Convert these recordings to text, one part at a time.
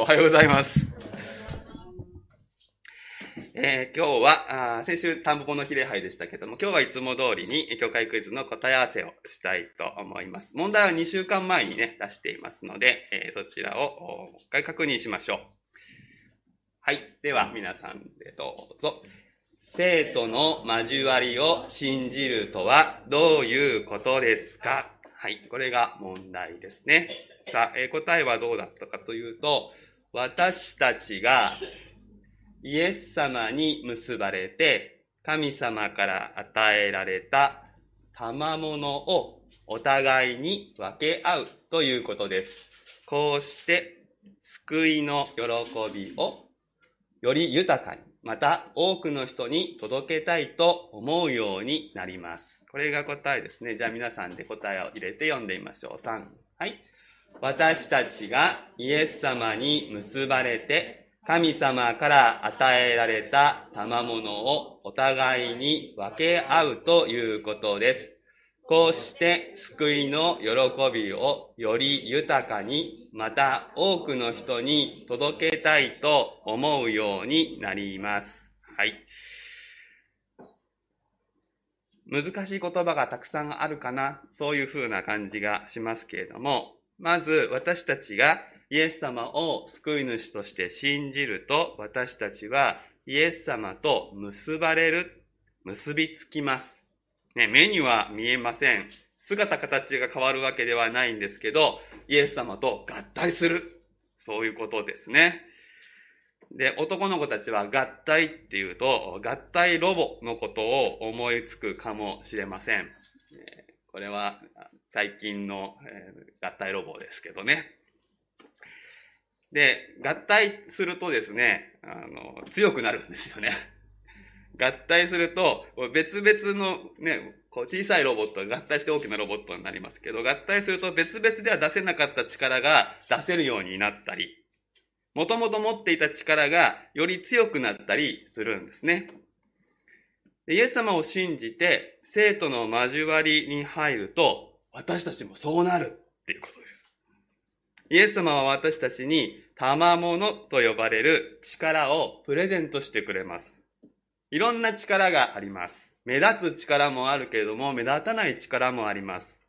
おはようございます。えー、今日はあ、先週田んぼの比例杯でしたけども、今日はいつも通りに教会クイズの答え合わせをしたいと思います。問題は2週間前にね、出していますので、えー、そちらをもう一回確認しましょう。はい。では、皆さんでどうぞ。生徒の交わりを信じるとはどういうことですか？はい。これが問題ですね。さあ、えー、答えはどうだったかというと、私たちがイエス様に結ばれて、神様から与えられた賜物をお互いに分け合うということです。こうして救いの喜びをより豊かに、また多くの人に届けたいと思うようになります。これが答えですね。じゃあ皆さんで答えを入れて読んでみましょう。3。はい。私たちがイエス様に結ばれて、神様から与えられた賜物をお互いに分け合うということです。こうして救いの喜びをより豊かに、また多くの人に届けたいと思うようになります。はい。難しい言葉がたくさんあるかな、そういうふうな感じがしますけれども、まず私たちがイエス様を救い主として信じると、私たちはイエス様と結ばれる、結びつきます。ね、目には見えません。姿形が変わるわけではないんですけど、イエス様と合体する。そういうことですね。で、男の子たちは合体っていうと、合体ロボのことを思いつくかもしれません。これは最近の、えー、合体ロボですけどね。で、合体するとですね、あの、強くなるんですよね。合体すると、別々のね、こう小さいロボットが合体して大きなロボットになりますけど、合体すると別々では出せなかった力が出せるようになったり、もともと持っていた力がより強くなったりするんですね。イエス様を信じて生徒の交わりに入ると、私たちもそうなるっていうことです。イエス様は私たちに賜物と呼ばれる力をプレゼントしてくれます。いろんな力があります。目立つ力もあるけれども、目立たない力もあります。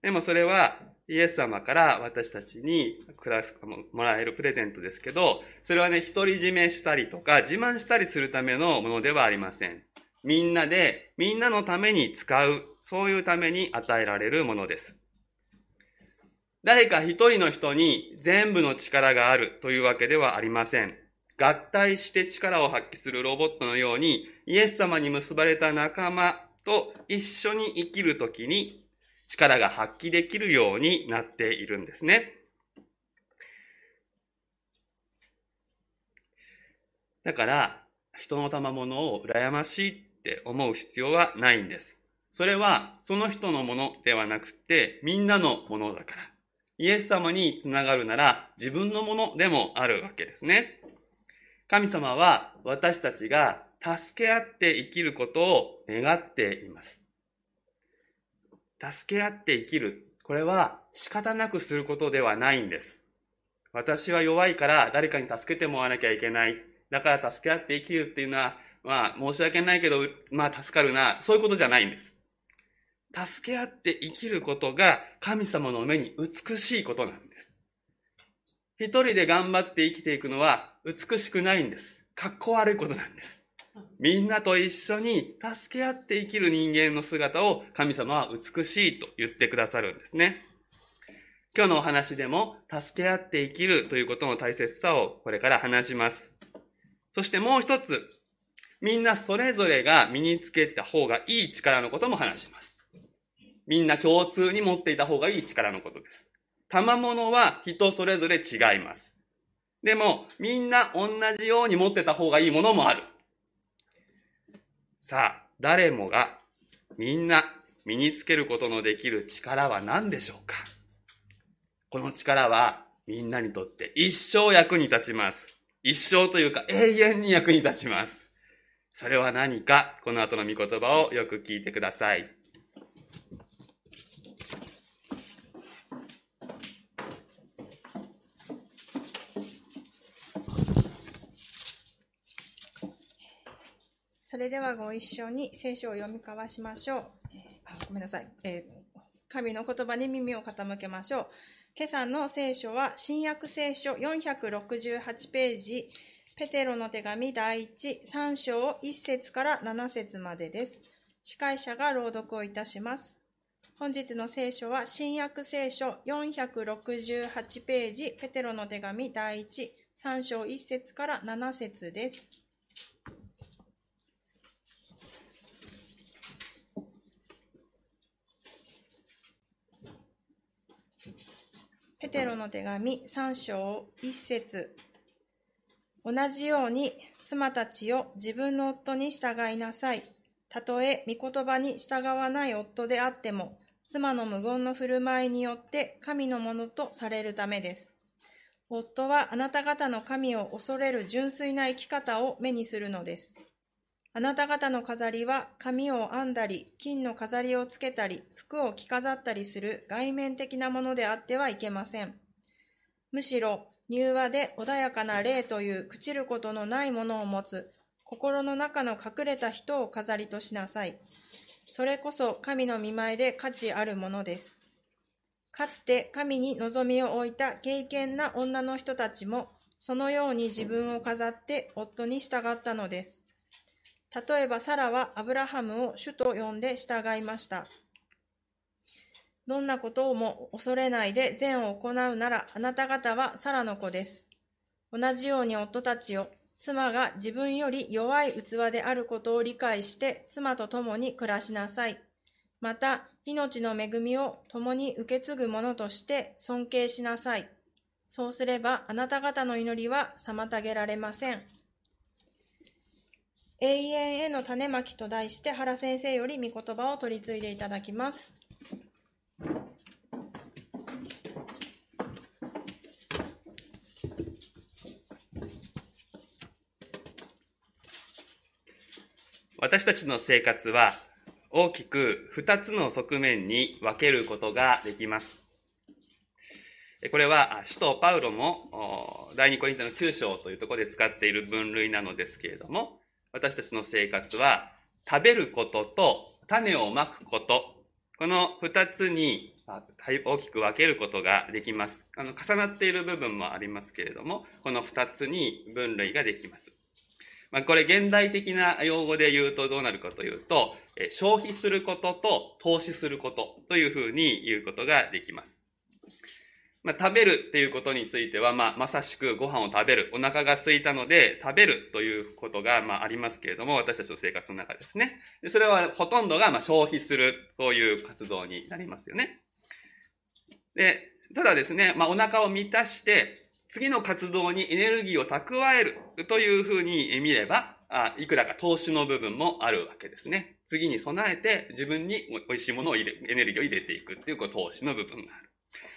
でもそれは、イエス様から私たちにクラスもらえるプレゼントですけど、それはね、独り占めしたりとか、自慢したりするためのものではありません。みんなで、みんなのために使うそういうために与えられるものです。誰か一人の人に全部の力があるというわけではありません。合体して力を発揮するロボットのように、イエス様に結ばれた仲間と一緒に生きるときに力が発揮できるようになっているんですね。だから、人の賜物を羨ましいって思う必要はないんです。それはその人のものではなくてみんなのものだから。イエス様につながるなら自分のものでもあるわけですね。神様は私たちが助け合って生きることを願っています。助け合って生きる。これは仕方なくすることではないんです。私は弱いから誰かに助けてもらわなきゃいけない。だから助け合って生きるっていうのは、まあ申し訳ないけど、まあ助かるな。そういうことじゃないんです。助け合って生きることが神様の目に美しいことなんです。一人で頑張って生きていくのは美しくないんです。かっこ悪いことなんです。みんなと一緒に助け合って生きる人間の姿を神様は美しいと言ってくださるんですね。今日のお話でも助け合って生きるということの大切さをこれから話します。そしてもう一つ、みんなそれぞれが身につけた方がいい力のことも話します。みんな共通に持っていた方がいい力のことです。賜物は人それぞれ違います。でも、みんな同じように持ってた方がいいものもある。さあ、誰もがみんな身につけることのできる力は何でしょうか？この力はみんなにとって一生役に立ちます。一生というか永遠に役に立ちます。それは何か、この後の御言葉をよく聞いてください。それではご一緒に聖書を読み交わしましょう。あごめんなさい、えー、神の言葉に耳を傾けましょう。今朝の聖書は新約聖書468ページ、ペテロの手紙第1、3章1節から7節までです。司会者が朗読をいたします。本日の聖書は新約聖書468ページ、ペテロの手紙第1、3章1節から7節です。ペテロの手紙3章1節同じように妻たちを自分の夫に従いなさい。たとえ御言葉に従わない夫であっても、妻の無言の振る舞いによって神のものとされるためです。夫はあなた方の神を恐れる純粋な生き方を目にするのです。あなた方の飾りは髪を編んだり、金の飾りをつけたり、服を着飾ったりする外面的なものであってはいけません。むしろ、柔和で穏やかな霊という朽ちることのないものを持つ、心の中の隠れた人を飾りとしなさい。それこそ神の見舞いで価値あるものです。かつて神に望みを置いた敬虔な女の人たちも、そのように自分を飾って夫に従ったのです。例えばサラはアブラハムを主と呼んで従いました。どんなことをも恐れないで善を行うならあなた方はサラの子です。同じように夫たちを妻が自分より弱い器であることを理解して妻と共に暮らしなさい。また、命の恵みを共に受け継ぐ者として尊敬しなさい。そうすればあなた方の祈りは妨げられません。永遠への種まきと題して原先生より御言葉を取り継いでいただきます。私たちの生活は大きく2つの側面に分けることができます。これは、使徒パウロも第二コリントの9章というところで使っている分類なのですけれども、私たちの生活は、食べることと種をまくこと、この二つに大きく分けることができます。あの、重なっている部分もありますけれども、この二つに分類ができます。まあ、これ現代的な用語で言うとどうなるかというと、消費することと投資することというふうに言うことができます。まあ、食べるっていうことについては、まあ、まさしくご飯を食べる。お腹が空いたので食べるということが、まあ、ありますけれども、私たちの生活の中ですね。でそれはほとんどが、まあ、消費する、そういう活動になりますよね。で、ただですね、まあ、お腹を満たして、次の活動にエネルギーを蓄えるというふうに見れば、あいくらか投資の部分もあるわけですね。次に備えて自分に美味しいものを入れ、エネルギーを入れていくっていう、こう、投資の部分がある。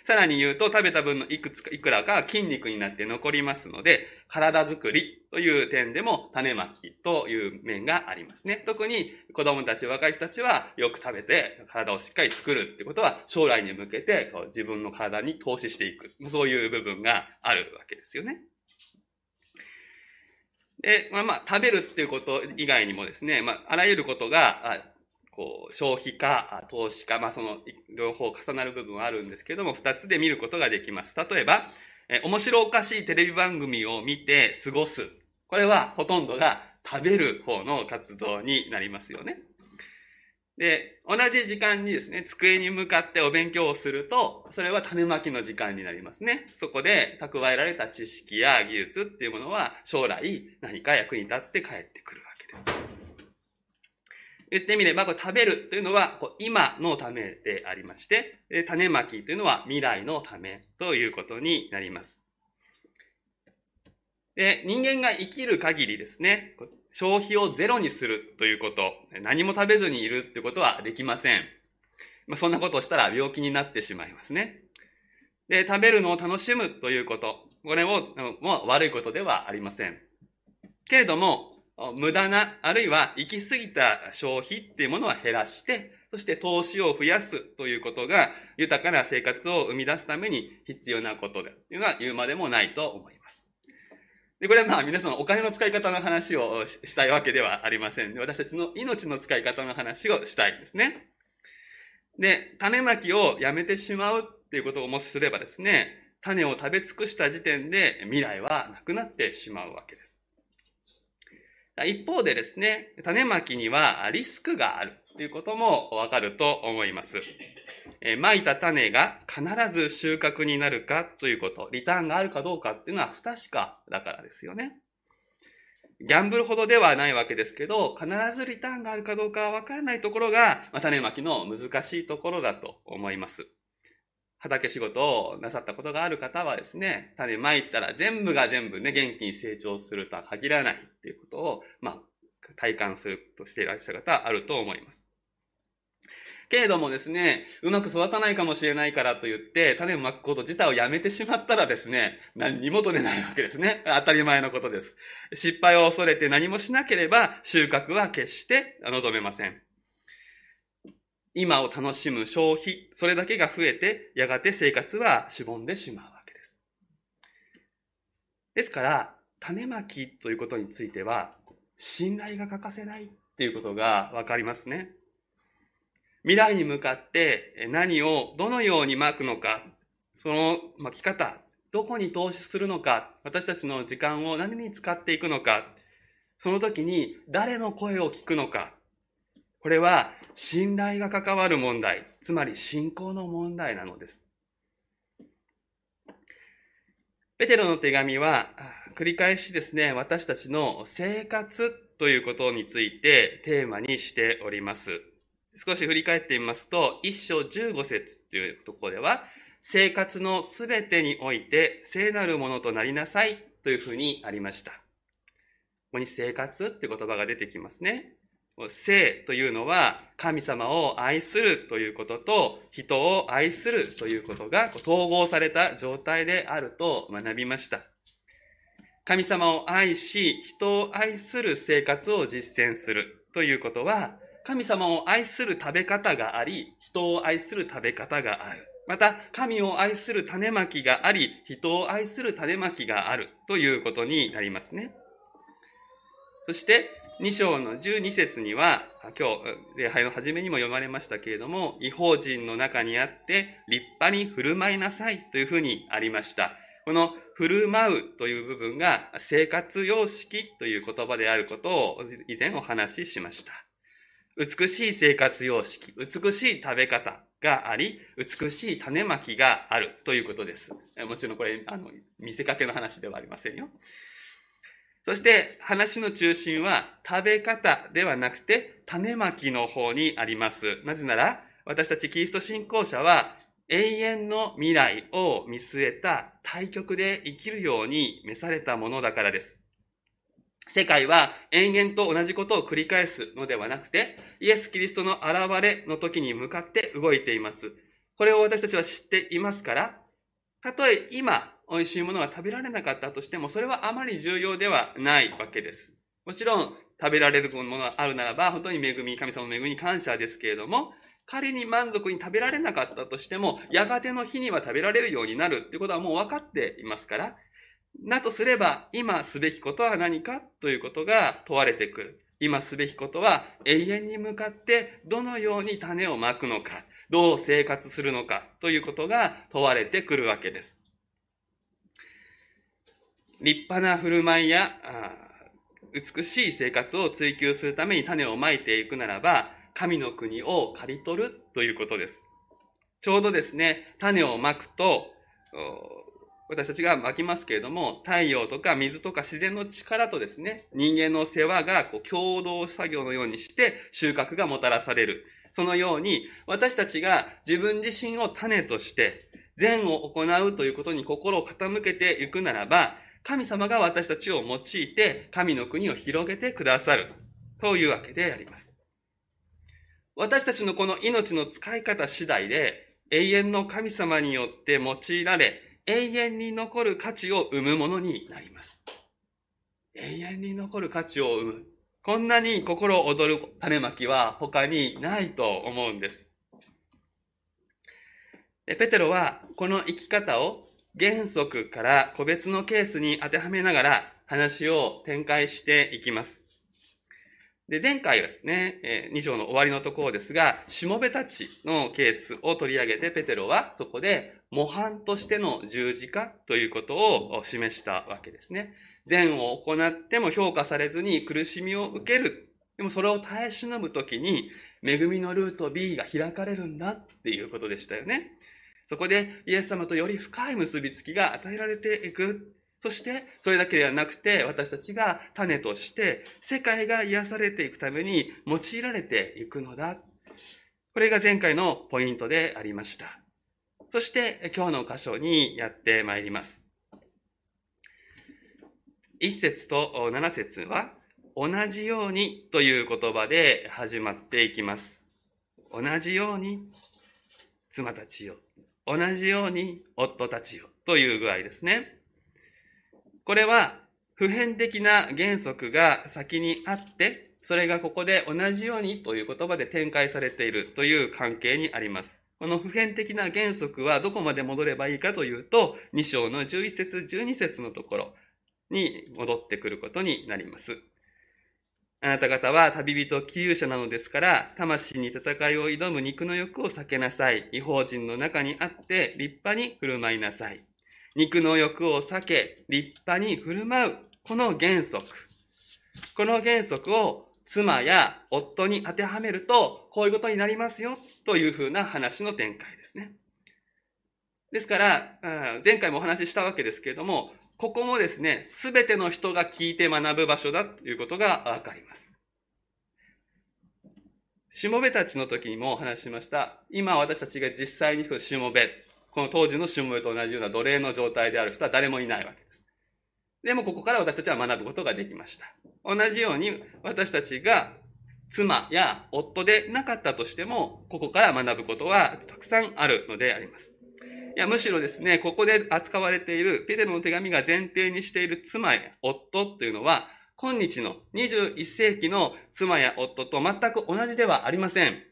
さらに言うと、食べた分のいくつか、いくらか筋肉になって残りますので、体づくりという点でも種まきという面がありますね。特に子供たち、若い人たちはよく食べて体をしっかり作るってことは、将来に向けてこう自分の体に投資していく。そういう部分があるわけですよね。で、まあまあ、食べるっていうこと以外にもですね、まあ、あらゆることが、こう、消費か、投資か、まあその、両方重なる部分はあるんですけども、二つで見ることができます。例えば、え面白おかしいテレビ番組を見て過ごす。これはほとんどが食べる方の活動になりますよね。で、同じ時間にですね、机に向かってお勉強をすると、それは種まきの時間になりますね。そこで蓄えられた知識や技術っていうものは将来何か役に立って帰ってくるわけです。言ってみれば、これ食べるというのは、こう今のためでありまして、種まきというのは未来のためということになります。で、人間が生きる限りですね、消費をゼロにするということ、何も食べずにいるということはできません。まあ、そんなことをしたら病気になってしまいますね。で、食べるのを楽しむということ、これも、も悪いことではありません。けれども、無駄な、あるいは行き過ぎた消費っていうものは減らして、そして投資を増やすということが豊かな生活を生み出すために必要なことだというのは言うまでもないと思います。で、これはまあ皆さんお金の使い方の話をしたいわけではありません。私たちの命の使い方の話をしたいんですね。で、種まきをやめてしまうっていうことをもしすればですね、種を食べ尽くした時点で未来はなくなってしまうわけです。一方でですね、種まきにはリスクがあるということもわかると思います。えまいた種が必ず収穫になるかということ、リターンがあるかどうかっていうのは不確かだからですよね。ギャンブルほどではないわけですけど、必ずリターンがあるかどうかはわからないところが、まあ、種まきの難しいところだと思います。畑仕事をなさったことがある方はですね、種まいたら全部が全部ね、元気に成長するとは限らないっていうことを、まあ、体感するとしていらっしゃる方はあると思います。けれどもですね、うまく育たないかもしれないからと言って、種をまくこと自体をやめてしまったらですね、何にも取れないわけですね。当たり前のことです。失敗を恐れて何もしなければ収穫は決して望めません。今を楽しむ消費、それだけが増えて、やがて生活はしぼんでしまうわけです。ですから、種まきということについては、信頼が欠かせないっていうことがわかりますね。未来に向かって何をどのようにまくのか、その巻き方、どこに投資するのか、私たちの時間を何に使っていくのか、その時に誰の声を聞くのか、これは信頼が関わる問題、つまり信仰の問題なのです。ペテロの手紙は、繰り返しですね、私たちの生活ということについてテーマにしております。少し振り返ってみますと、一章十五節というところでは、生活のすべてにおいて聖なるものとなりなさいというふうにありました。ここに生活って言葉が出てきますね。生というのは神様を愛するということと人を愛するということが統合された状態であると学びました。神様を愛し、人を愛する生活を実践するということは、神様を愛する食べ方があり、人を愛する食べ方がある。また、神を愛する種まきがあり、人を愛する種まきがあるということになりますね。そして、2章の12節には、今日、礼拝の初めにも読まれましたけれども、違法人の中にあって立派に振る舞いなさいというふうにありました。この振る舞うという部分が生活様式という言葉であることを以前お話ししました。美しい生活様式、美しい食べ方があり、美しい種まきがあるということです。もちろんこれ、あの、見せかけの話ではありませんよ。そして話の中心は食べ方ではなくて種まきの方にあります。なぜなら私たちキリスト信仰者は永遠の未来を見据えた対極で生きるように召されたものだからです。世界は延々と同じことを繰り返すのではなくて、イエス・キリストの現れの時に向かって動いています。これを私たちは知っていますから、たとえ今美味しいものが食べられなかったとしても、それはあまり重要ではないわけです。もちろん、食べられるものがあるならば、本当に恵み、神様の恵みに感謝ですけれども、仮に満足に食べられなかったとしても、やがての日には食べられるようになるっていうことはもう分かっていますから、なとすれば、今すべきことは何かということが問われてくる。今すべきことは永遠に向かってどのように種をまくのか、どう生活するのかということが問われてくるわけです。立派な振る舞いや、美しい生活を追求するために種をまいていくならば、神の国を刈り取るということです。ちょうどですね、種をまくと、私たちがまきますけれども、太陽とか水とか自然の力とですね、人間の世話がこう共同作業のようにして収穫がもたらされる。そのように、私たちが自分自身を種として、善を行うということに心を傾けていくならば、神様が私たちを用いて神の国を広げてくださるというわけであります。私たちのこの命の使い方次第で永遠の神様によって用いられ永遠に残る価値を生むものになります。永遠に残る価値を生む。こんなに心躍る種まきは他にないと思うんです。ペテロはこの生き方を原則から個別のケースに当てはめながら話を展開していきます。で、前回はですね、え2章の終わりのところですが、しもべたちのケースを取り上げて、ペテロはそこで模範としての十字架ということを示したわけですね。善を行っても評価されずに苦しみを受ける。でもそれを耐え忍ぶときに、恵みのルート B が開かれるんだっていうことでしたよね。そこでイエス様とより深い結びつきが与えられていく。そして、それだけではなくて、私たちが種として、世界が癒されていくために用いられていくのだ。これが前回のポイントでありました。そして、今日の箇所にやってまいります。一節と七節は、同じようにという言葉で始まっていきます。同じように、妻たちよ。同じように、夫たちよ。という具合ですね。これは普遍的な原則が先にあって、それがここで同じようにという言葉で展開されているという関係にあります。この普遍的な原則はどこまで戻ればいいかというと、2章の11節12節のところに戻ってくることになります。あなた方は旅人、気勇者なのですから、魂に戦いを挑む肉の欲を避けなさい。違法人の中にあって立派に振る舞いなさい。肉の欲を避け、立派に振る舞う。この原則。この原則を妻や夫に当てはめると、こういうことになりますよ、というふうな話の展開ですね。ですから、前回もお話ししたわけですけれども、ここもですね、すべての人が聞いて学ぶ場所だということがわかります。しもべたちの時にもお話ししました。今私たちが実際にしもべ、この当時のしもべと同じような奴隷の状態である人は誰もいないわけです。でもここから私たちは学ぶことができました。同じように私たちが妻や夫でなかったとしても、ここから学ぶことはたくさんあるのであります。いや、むしろですね、ここで扱われているペテロの手紙が前提にしている妻や夫というのは、今日の21世紀の妻や夫と全く同じではありません。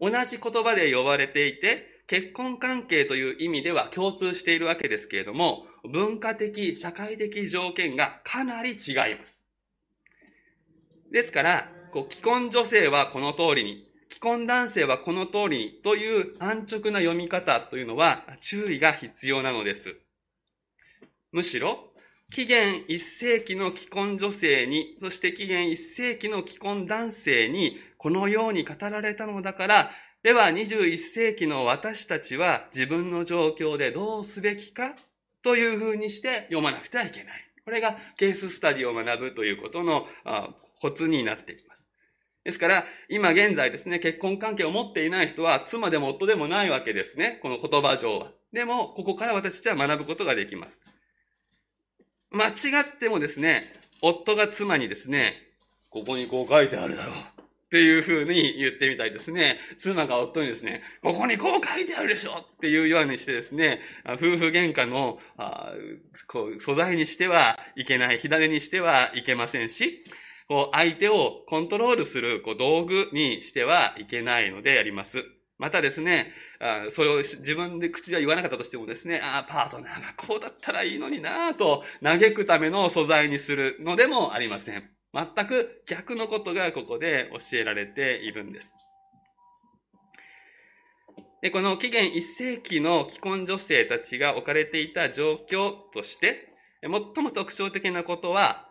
同じ言葉で呼ばれていて、結婚関係という意味では共通しているわけですけれども、文化的、社会的条件がかなり違います。ですから、こう既婚女性はこの通りに、既婚男性はこの通りという安直な読み方というのは注意が必要なのです。むしろ、紀元1世紀の既婚女性に、そして紀元1世紀の既婚男性に、このように語られたのだから、では21世紀の私たちは自分の状況でどうすべきかというふうにして読まなくてはいけない。これがケーススタディを学ぶということのコツになってきます。ですから、今現在ですね、結婚関係を持っていない人は妻でも夫でもないわけですね。この言葉上は。でも、ここから私たちは学ぶことができます。間違ってもですね、夫が妻にですね、ここにこう書いてあるだろう。っていうふうに言ってみたいですね。妻が夫にですね、ここにこう書いてあるでしょっていうようにしてですね、夫婦喧嘩のあこう素材にしてはいけない、火種にしてはいけませんし、こう相手をコントロールするこう道具にしてはいけないのであります。またですね、あそれを自分で口では言わなかったとしてもですね、ああ、パートナーがこうだったらいいのになぁと嘆くための素材にするのでもありません。全く逆のことがここで教えられているんです。で、この紀元1世紀の既婚女性たちが置かれていた状況として、最も特徴的なことは、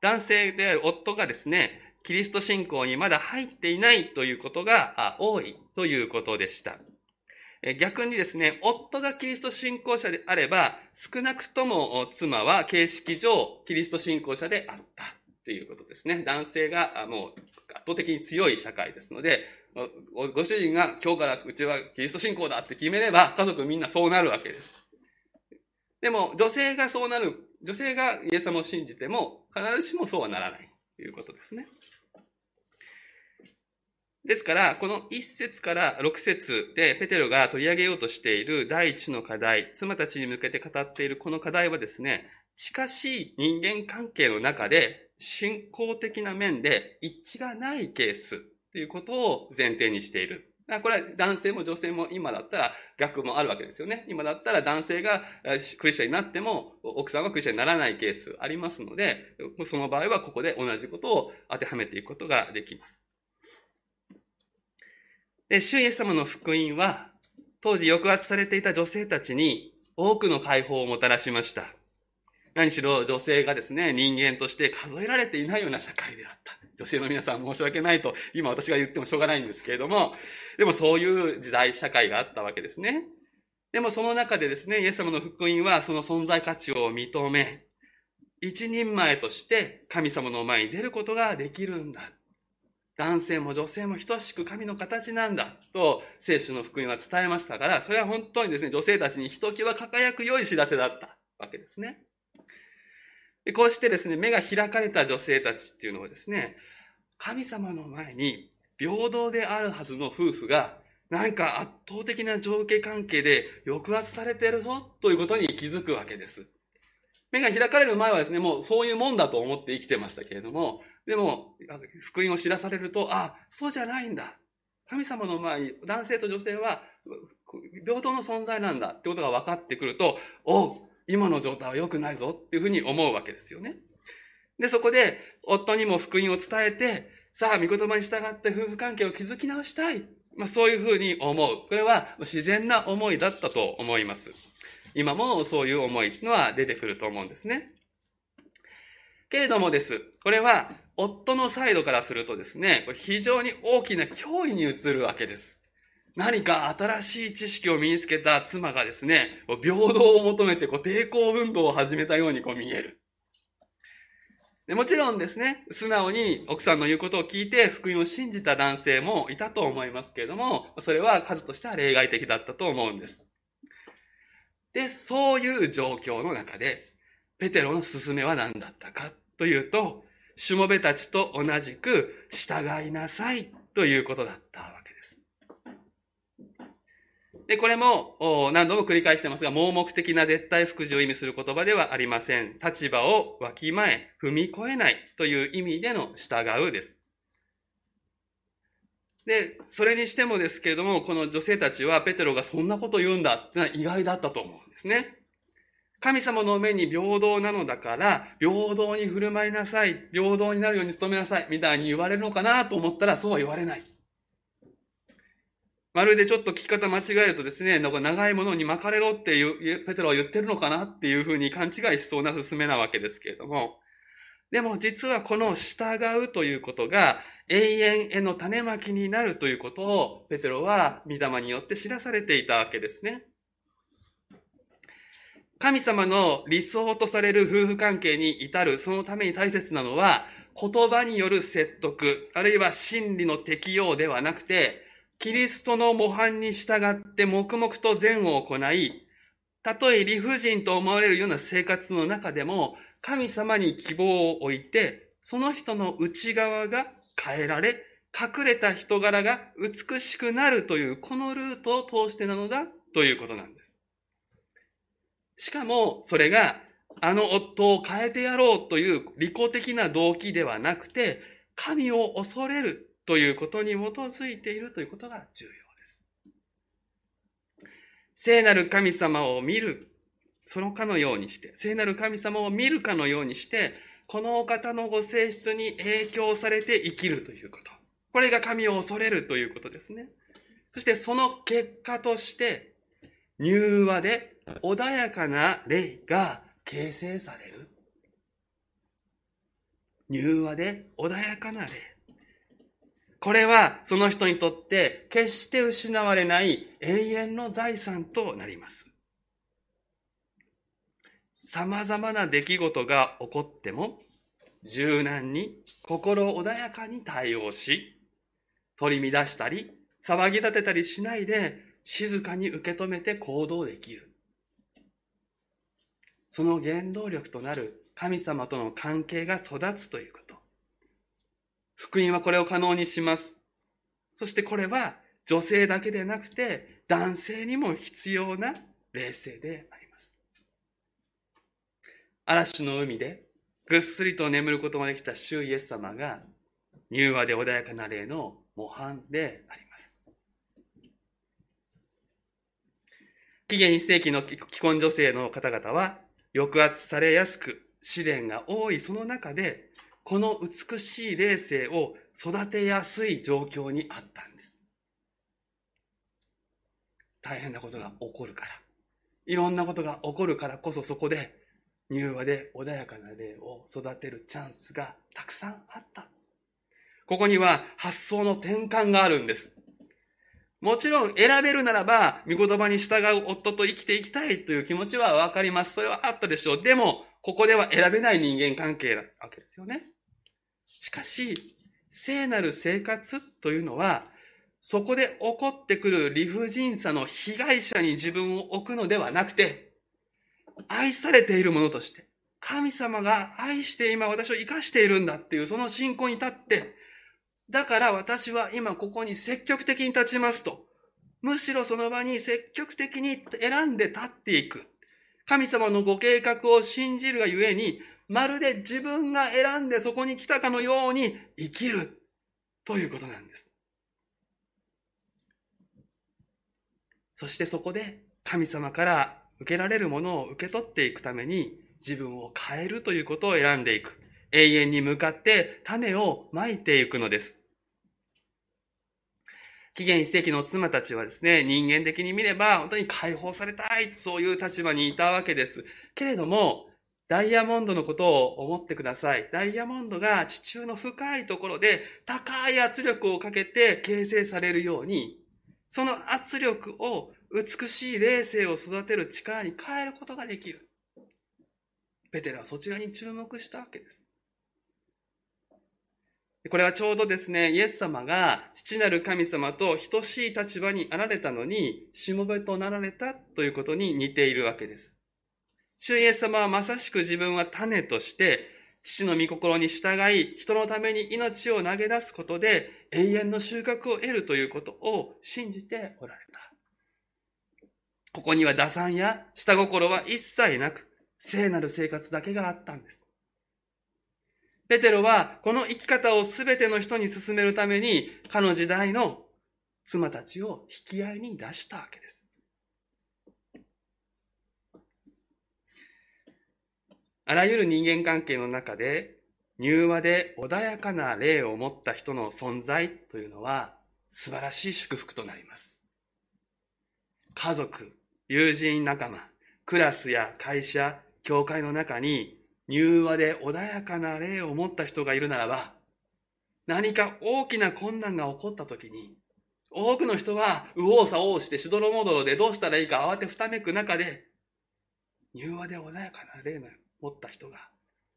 男性である夫がですね、キリスト信仰にまだ入っていないということが多いということでした。逆にですね、夫がキリスト信仰者であれば、少なくとも妻は形式上キリスト信仰者であった。っていうことですね。男性がもう圧倒的に強い社会ですので、ご主人が今日からうちはキリスト信仰だって決めれば家族みんなそうなるわけです。でも女性がそうなる、女性がイエス様を信じても必ずしもそうはならないということですね。ですから、この1節から6節でペテロが取り上げようとしている第一の課題、妻たちに向けて語っているこの課題はですね、近しい人間関係の中で信仰的な面で一致がないケースということを前提にしているこれは男性も女性も今だったら逆もあるわけですよね。今だったら男性がクリスチャンになっても奥さんはクリスチャンにならないケースありますので、その場合はここで同じことを当てはめていくことができます。で、主イエス様の福音は当時抑圧されていた女性たちに多くの解放をもたらしました。何しろ女性がですね、人間として数えられていないような社会であった。女性の皆さん申し訳ないと、今私が言ってもしょうがないんですけれども、でもそういう時代、社会があったわけですね。でもその中でですね、イエス様の福音はその存在価値を認め、一人前として神様の前に出ることができるんだ。男性も女性も等しく神の形なんだと聖書の福音は伝えましたから、それは本当にですね、女性たちにひときわ輝く良い知らせだったわけですね。こうしてですね、目が開かれた女性たちっていうのはですね、神様の前に平等であるはずの夫婦が、なんか圧倒的な上下関係で抑圧されてるぞということに気づくわけです。目が開かれる前はですね、もうそういうもんだと思って生きてましたけれども、でも、福音を知らされると、あ、そうじゃないんだ。神様の前に男性と女性は平等の存在なんだってことが分かってくると、おう、今の状態は良くないぞっていうふうに思うわけですよね。で、そこで、夫にも福音を伝えて、さあ、御言葉に従って夫婦関係を築き直したい。まあ、そういうふうに思う。これは自然な思いだったと思います。今もそういう思いのは出てくると思うんですね。けれどもです。これは、夫のサイドからするとですね、これ非常に大きな脅威に移るわけです。何か新しい知識を身につけた妻がですね、平等を求めてこう抵抗運動を始めたようにこう見える。でもちろんですね、素直に奥さんの言うことを聞いて福音を信じた男性もいたと思いますけれども、それは数としては例外的だったと思うんです。で、そういう状況の中で、ペテロの勧めは何だったかというと、しもべたちと同じく従いなさいということだったわで。これも何度も繰り返してますが、盲目的な絶対福祉を意味する言葉ではありません。立場をわきまえ、踏み越えないという意味での従うです。で、それにしてもですけれども、この女性たちはペテロがそんなこと言うんだってのは意外だったと思うんですね。神様の目に平等なのだから、平等に振る舞いなさい、平等になるように努めなさい、みたいに言われるのかなと思ったら、そうは言われない。まるでちょっと聞き方間違えるとですね、なんか長いものに巻かれろっていう、ペテロは言ってるのかなっていうふうに勘違いしそうな勧めなわけですけれども、でも実はこの従うということが永遠への種まきになるということをペテロは御霊によって知らされていたわけですね。神様の理想とされる夫婦関係に至るそのために大切なのは言葉による説得、あるいは真理の適用ではなくて、キリストの模範に従って黙々と善を行い、たとえ理不尽と思われるような生活の中でも、神様に希望を置いて、その人の内側が変えられ、隠れた人柄が美しくなるという、このルートを通してなのだということなんです。しかも、それが、あの夫を変えてやろうという利己的な動機ではなくて、神を恐れるということに基づいているということが重要です。聖なる神様を見る、そのかのようにして、聖なる神様を見るかのようにして、このお方のご性質に影響されて生きるということ。これが神を恐れるということですね。そしてその結果として、柔和で穏やかな霊が形成される。柔和で穏やかな霊。これはその人にとって決して失われない永遠の財産となります。様々な出来事が起こっても、柔軟に心穏やかに対応し、取り乱したり、騒ぎ立てたりしないで、静かに受け止めて行動できる。その原動力となる神様との関係が育つということ。福音はこれを可能にします。そしてこれは女性だけでなくて男性にも必要な冷静であります。嵐の海でぐっすりと眠ることができた主イエス様が柔和で穏やかな霊の模範であります。紀元1世紀の既婚女性の方々は抑圧されやすく試練が多いその中でこの美しい霊性を育てやすい状況にあったんです。大変なことが起こるから。いろんなことが起こるからこそそこで柔和で穏やかな霊を育てるチャンスがたくさんあった。ここには発想の転換があるんです。もちろん選べるならば、御言葉に従う夫と生きていきたいという気持ちはわかります。それはあったでしょう。でも、ここでは選べない人間関係なわけですよね。しかし、聖なる生活というのは、そこで起こってくる理不尽さの被害者に自分を置くのではなくて、愛されているものとして、神様が愛して今私を生かしているんだっていうその信仰に立って、だから私は今ここに積極的に立ちますと。むしろその場に積極的に選んで立っていく。神様のご計画を信じるがゆえに、まるで自分が選んでそこに来たかのように生きるということなんです。そしてそこで神様から受けられるものを受け取っていくために自分を変えるということを選んでいく。永遠に向かって種をまいていくのです。紀元一世紀の妻たちはですね、人間的に見れば本当に解放されたい、そういう立場にいたわけです。けれども、ダイヤモンドのことを思ってください。ダイヤモンドが地中の深いところで高い圧力をかけて形成されるように、その圧力を美しい霊性を育てる力に変えることができる。ペテロはそちらに注目したわけです。これはちょうどですね、イエス様が父なる神様と等しい立場にあられたのに、しもべとなられたということに似ているわけです。主イエス様はまさしく自分は種として、父の御心に従い、人のために命を投げ出すことで永遠の収穫を得るということを信じておられた。ここには打算や下心は一切なく、聖なる生活だけがあったんです。ペテロはこの生き方を全ての人に進めるために、かの時代の妻たちを引き合いに出したわけです。あらゆる人間関係の中で、柔和で穏やかな霊を持った人の存在というのは素晴らしい祝福となります。家族、友人仲間、クラスや会社、教会の中に柔和で穏やかな霊を持った人がいるならば、何か大きな困難が起こった時に、多くの人は右往左往してしどろもどろでどうしたらいいか慌てふためく中で、柔和で穏やかな霊の持った人が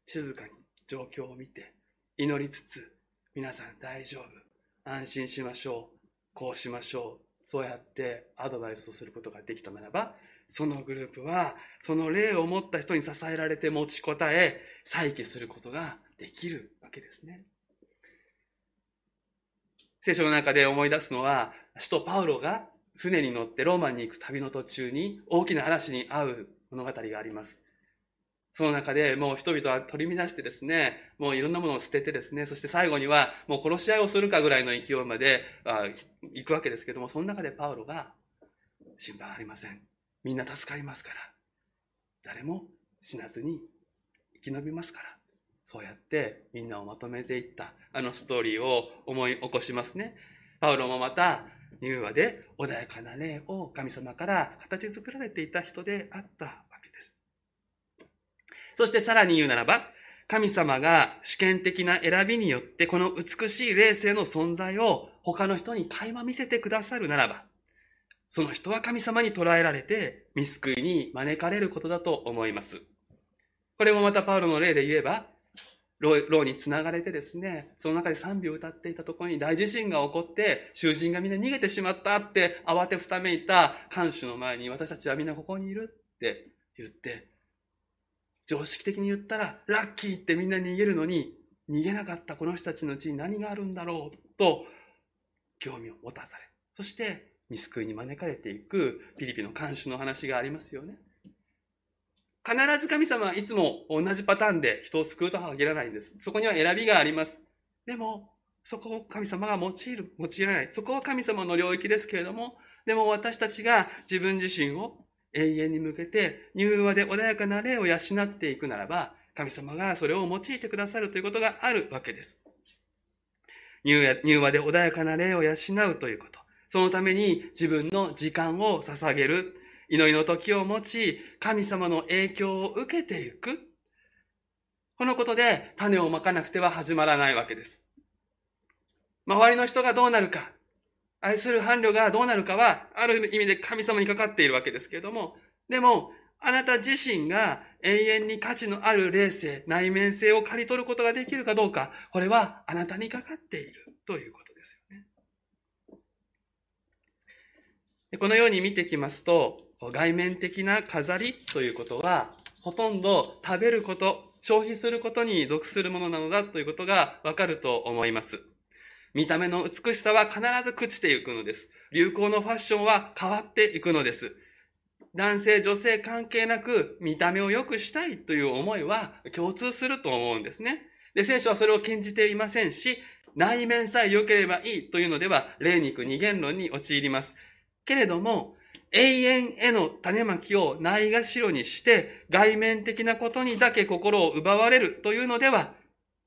静かに状況を見て祈りつつ、皆さん大丈夫、安心しましょう、こうしましょう、そうやってアドバイスをすることができたならば、そのグループは、その霊を持った人に支えられて持ちこたえ、再起することができるわけですね。聖書の中で思い出すのは、使徒パウロが船に乗ってローマに行く旅の途中に大きな嵐に遭う物語があります。その中でもう人々は取り乱してですね、もういろんなものを捨ててですね、そして最後にはもう殺し合いをするかぐらいの勢いまで行くわけですけども、その中でパウロが心配ありません。みんな助かりますから。誰も死なずに生き延びますから。そうやってみんなをまとめていったあのストーリーを思い起こしますね。パウロもまた柔和で穏やかな霊を神様から形作られていた人であったそしてさらに言うならば、神様が主権的な選びによってこの美しい霊性の存在を他の人に垣間見せてくださるならば、その人は神様に捉えられて、見救いに招かれることだと思います。これもまたパウロの例で言えば、牢に繋がれてですね、その中で賛美を歌っていたところに大地震が起こって、囚人がみんな逃げてしまったって慌てふためいた看守の前に私たちはみんなここにいるって言って、常識的に言ったら、ラッキーってみんな逃げるのに、逃げなかったこの人たちのうちに何があるんだろうと、興味を持たされ、そして見救いに招かれていくピリピの看守の話がありますよね。必ず神様はいつも同じパターンで人を救うとは限らないんです。そこには選びがあります。でも、そこを神様が用いる、用いらない。そこは神様の領域ですけれども、でも私たちが自分自身を永遠に向けて柔和で穏やかな霊を養っていくならば、神様がそれを用いてくださるということがあるわけです。柔和で穏やかな霊を養うということ。そのために自分の時間を捧げる。祈りの時を持ち、神様の影響を受けていく。このことで種をまかなくては始まらないわけです。周りの人がどうなるか、愛する伴侶がどうなるかは、ある意味で神様にかかっているわけですけれども、でも、あなた自身が永遠に価値のある霊性、内面性を刈り取ることができるかどうか、これはあなたにかかっているということですよね。このように見てきますと、外面的な飾りということは、ほとんど食べること、消費することに属するものなのだということがわかると思います。見た目の美しさは必ず朽ちていくのです。流行のファッションは変わっていくのです。男性、女性関係なく見た目を良くしたいという思いは共通すると思うんですね。で、聖書はそれを禁じていませんし、内面さえ良ければいいというのでは、霊肉二元論に陥ります。けれども、永遠への種まきをないがしろにして、外面的なことにだけ心を奪われるというのでは、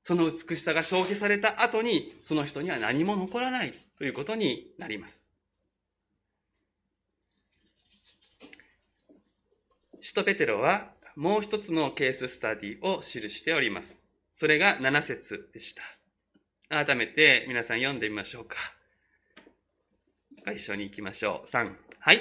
その美しさが消費された後に、その人には何も残らないということになります。使徒ペテロはもう一つのケーススタディを記しております。それが7節でした。改めて皆さん読んでみましょうか。一緒に行きましょう。3。はい。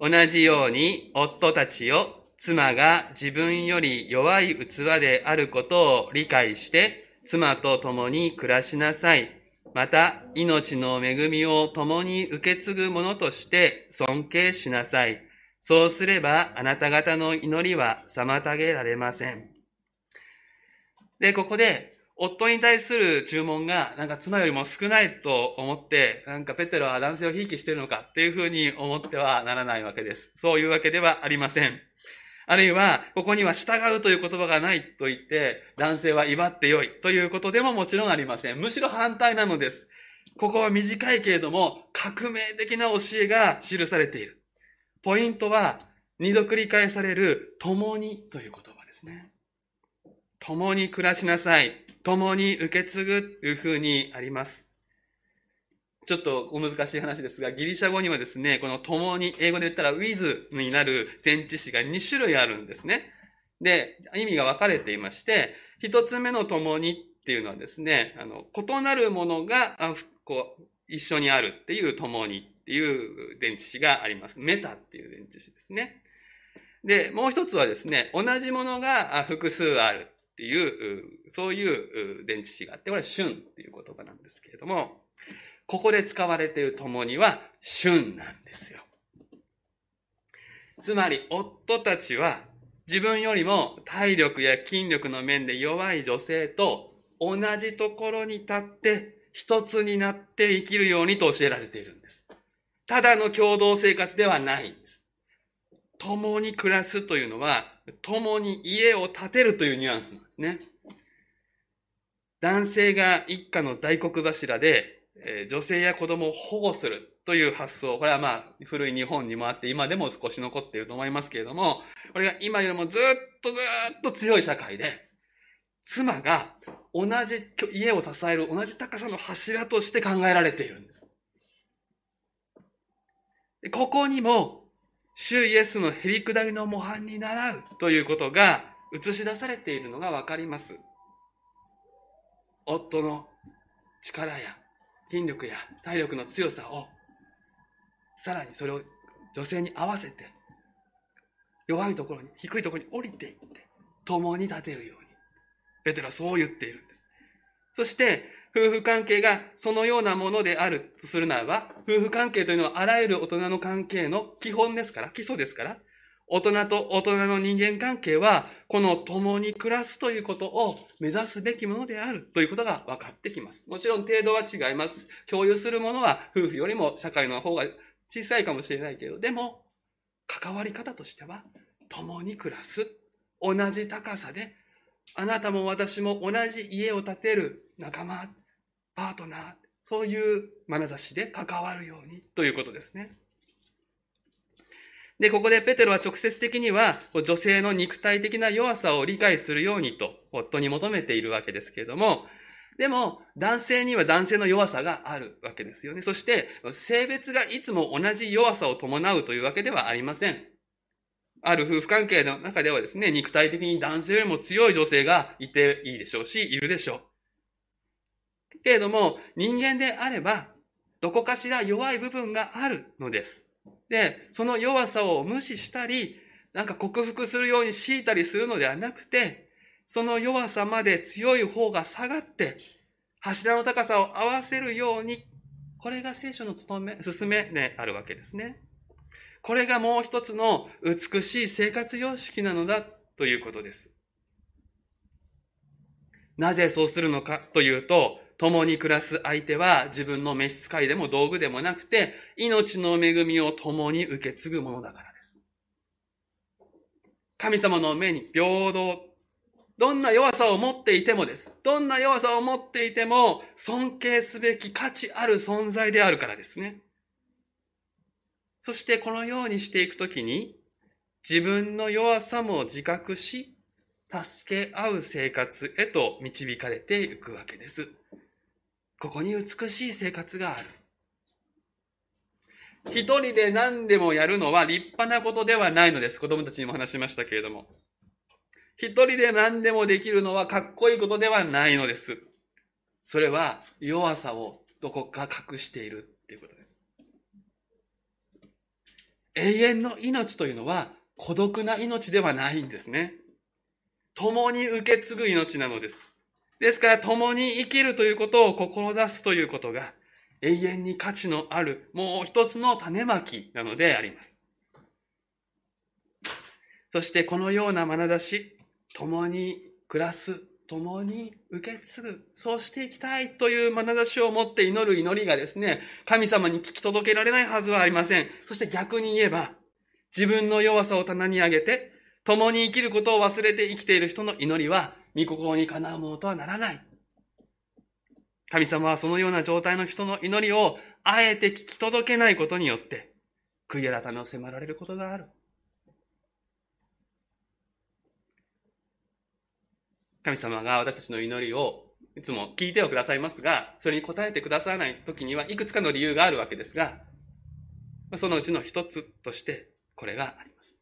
同じように夫たちよ、妻が自分より弱い器であることを理解して妻と共に暮らしなさい。また、命の恵みを共に受け継ぐ者として尊敬しなさい。そうすれば、あなた方の祈りは妨げられません。で、ここで、夫に対する注文が、なんか妻よりも少ないと思って、なんかペテロは男性をひいきしてるのかっていうふうに思ってはならないわけです。そういうわけではありません。あるいは、ここには従うという言葉がないと言って、男性は威張ってよいということでももちろんありません。むしろ反対なのです。ここは短いけれども、革命的な教えが記されている。ポイントは、二度繰り返される、共にという言葉ですね。共に暮らしなさい。共に受け継ぐというふうにあります。ちょっとお難しい話ですが、ギリシャ語にはですね、この共に、英語で言ったら with になる前置詞が2種類あるんですね。で、意味が分かれていまして、一つ目の共にっていうのはですね、あの、異なるものが、こう、一緒にあるっていう共にっていう前置詞があります。メタっていう前置詞ですね。で、もう一つはですね、同じものが複数あるっていう、そういう前置詞があって、これは旬っていう言葉なんですけれども、ここで使われている共には旬なんですよ。つまり、夫たちは自分よりも体力や筋力の面で弱い女性と同じところに立って一つになって生きるようにと教えられているんです。ただの共同生活ではないんです。共に暮らすというのは、共に家を建てるというニュアンスなんですね。男性が一家の大黒柱で、え女性や子供を保護するという発想。これはまあ、古い日本にもあって、今でも少し残っていると思いますけれども、これが今よりもずっとずっと強い社会で、妻が同じ家を支える同じ高さの柱として考えられているんです。ここにも、主イエスのへり下りの模範に習うということが映し出されているのがわかります。夫の力や筋力や体力の強さを、さらにそれを女性に合わせて、弱いところに、低いところに降りていって、共に立てるように。ペテロはそう言っているんです。そして、夫婦関係がそのようなものであるとするならば、夫婦関係というのはあらゆる大人の関係の基本ですから、基礎ですから、大人と大人の人間関係は、この共に暮らすということを目指すべきものであるということが分かってきます。もちろん程度は違います。共有するものは夫婦よりも社会の方が小さいかもしれないけど、でも、関わり方としては、共に暮らす。同じ高さで、あなたも私も同じ家を建てる仲間、パートナー、そういう眼差しで関わるようにということですね。で、ここでペテロは直接的には、女性の肉体的な弱さを理解するようにと、夫に求めているわけですけれども、でも、男性には男性の弱さがあるわけですよね。そして、性別がいつも同じ弱さを伴うというわけではありません。ある夫婦関係の中ではですね、肉体的に男性よりも強い女性がいていいでしょうし、いるでしょう。けれども、人間であれば、どこかしら弱い部分があるのです。で、その弱さを無視したり、なんか克服するように強いたりするのではなくて、その弱さまで強い方が下がって、柱の高さを合わせるように、これが聖書の務め、進めであるわけですね。これがもう一つの美しい生活様式なのだということです。なぜそうするのかというと、共に暮らす相手は自分の召使いでも道具でもなくて、命の恵みを共に受け継ぐものだからです。神様の目に平等。どんな弱さを持っていてもです。どんな弱さを持っていても、尊敬すべき価値ある存在であるからですね。そしてこのようにしていくときに、自分の弱さも自覚し、助け合う生活へと導かれていくわけです。ここに美しい生活がある。一人で何でもやるのは立派なことではないのです。子供たちにも話しましたけれども。一人で何でもできるのはかっこいいことではないのです。それは弱さをどこか隠しているっていうことです。永遠の命というのは孤独な命ではないんですね。共に受け継ぐ命なのです。ですから、共に生きるということを志すということが、永遠に価値のある、もう一つの種まきなのであります。そして、このような眼差し、共に暮らす共に受け継ぐ、そうしていきたいという眼差しを持って祈る祈りがですね、神様に聞き届けられないはずはありません。そして逆に言えば、自分の弱さを棚に上げて、共に生きることを忘れて生きている人の祈りは、御心にかなうものとはならない。神様はそのような状態の人の祈りを、あえて聞き届けないことによって、悔い改めを迫られることがある。神様が私たちの祈りをいつも聞いてはくださいますが、それに答えてくださらない時にはいくつかの理由があるわけですが、そのうちの一つとしてこれがあります。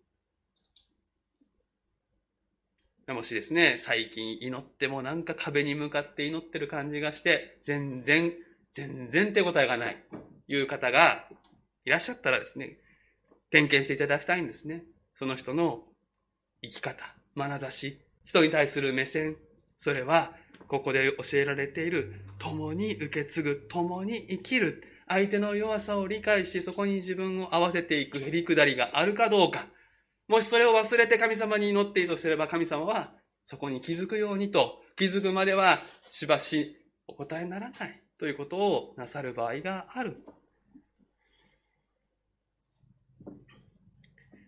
もしですね、最近祈ってもなんか壁に向かって祈ってる感じがして、全然、全然手応えがない、いう方がいらっしゃったらですね、点検していただきたいんですね。その人の生き方、眼差し、人に対する目線、それは、ここで教えられている、共に受け継ぐ、共に生きる、相手の弱さを理解し、そこに自分を合わせていくへりくだりがあるかどうか。もしそれを忘れて神様に祈っているとすれば、神様は、そこに気づくようにと、気づくまでは、しばしお答えにならない、ということをなさる場合がある。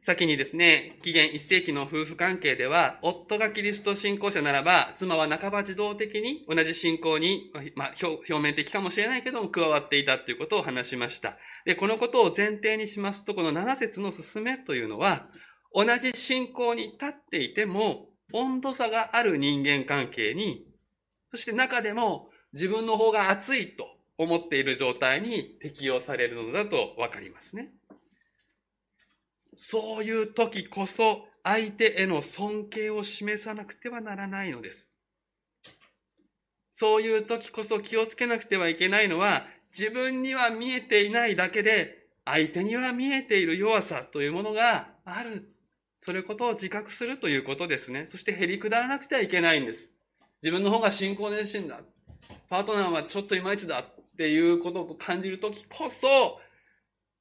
先にですね、紀元1世紀の夫婦関係では、夫がキリスト信仰者ならば、妻は半ば自動的に同じ信仰に、まあ、表面的かもしれないけども、加わっていたということを話しました。で、このことを前提にしますと、この7節の進めというのは、同じ信仰に立っていても、温度差がある人間関係に、そして中でも自分の方が熱いと思っている状態に適用されるのだとわかりますね。そういう時こそ相手への尊敬を示さなくてはならないのです。そういう時こそ気をつけなくてはいけないのは、自分には見えていないだけで、相手には見えている弱さというものがある。それことを自覚するということですね。そして減り下らなくてはいけないんです。自分の方が信仰熱心だ。パートナーはちょっといまいちだっていうことを感じるときこそ、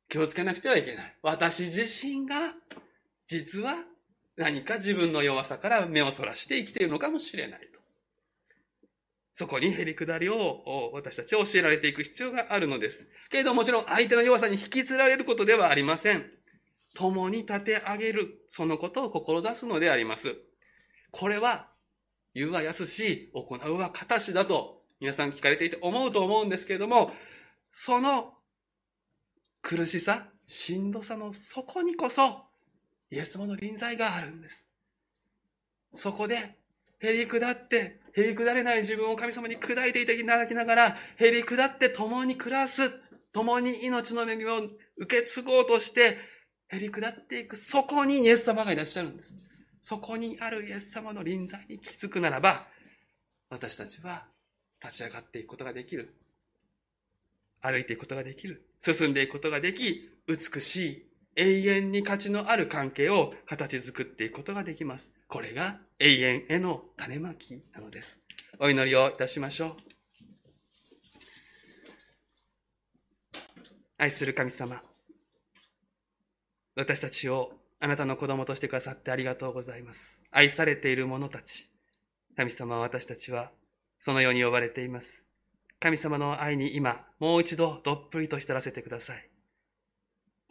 気をつけなくてはいけない。私自身が、実は何か自分の弱さから目をそらして生きているのかもしれないと。そこにへりくだりを私たちは教えられていく必要があるのです。けれどもちろん相手の弱さに引きずられることではありません。共に立て上げる、そのことを志すのであります。これは、言うは安し、行うは形だと、皆さん聞かれていて思うと思うんですけれども、その苦しさ、しんどさの底にこそ、イエス様の臨在があるんです。そこで、へり下って、へり下れない自分を神様に砕いていただきながら、へり下って共に暮らす、共に命の恵みを受け継ごうとして、へり下っていく、そこにイエス様がいらっしゃるんです。そこにあるイエス様の臨在に気づくならば、私たちは立ち上がっていくことができる。歩いていくことができる。進んでいくことができ、美しい、永遠に価値のある関係を形作っていくことができます。これが永遠への種まきなのです。お祈りをいたしましょう。愛する神様。私たちをあなたの子供としてくださってありがとうございます。愛されている者たち。神様は私たちはそのように呼ばれています。神様の愛に今、もう一度どっぷりと浸らせてください。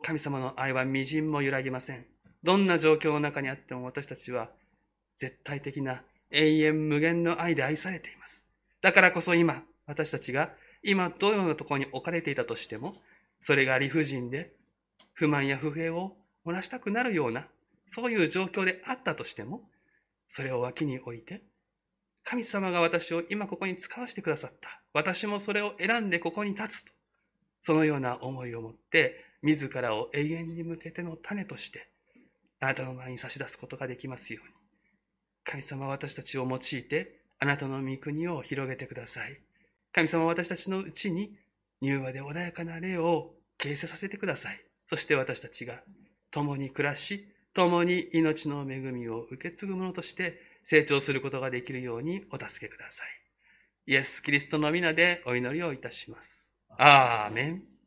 神様の愛は微塵も揺らぎません。どんな状況の中にあっても私たちは絶対的な永遠無限の愛で愛されています。だからこそ今、私たちが今どのようなところに置かれていたとしても、それが理不尽で不満や不平を漏らしたくなるような、そういう状況であったとしても、それを脇に置いて、神様が私を今ここに使わせてくださった。私もそれを選んでここに立つと。そのような思いを持って、自らを永遠に向けての種として、あなたの前に差し出すことができますように。神様は私たちを用いて、あなたの御国を広げてください。神様は私たちのうちに、柔和で穏やかな霊を形成させてください。そして私たちが共に暮らし、共に命の恵みを受け継ぐ者として成長することができるようにお助けください。イエス・キリストの皆でお祈りをいたします。アーメン。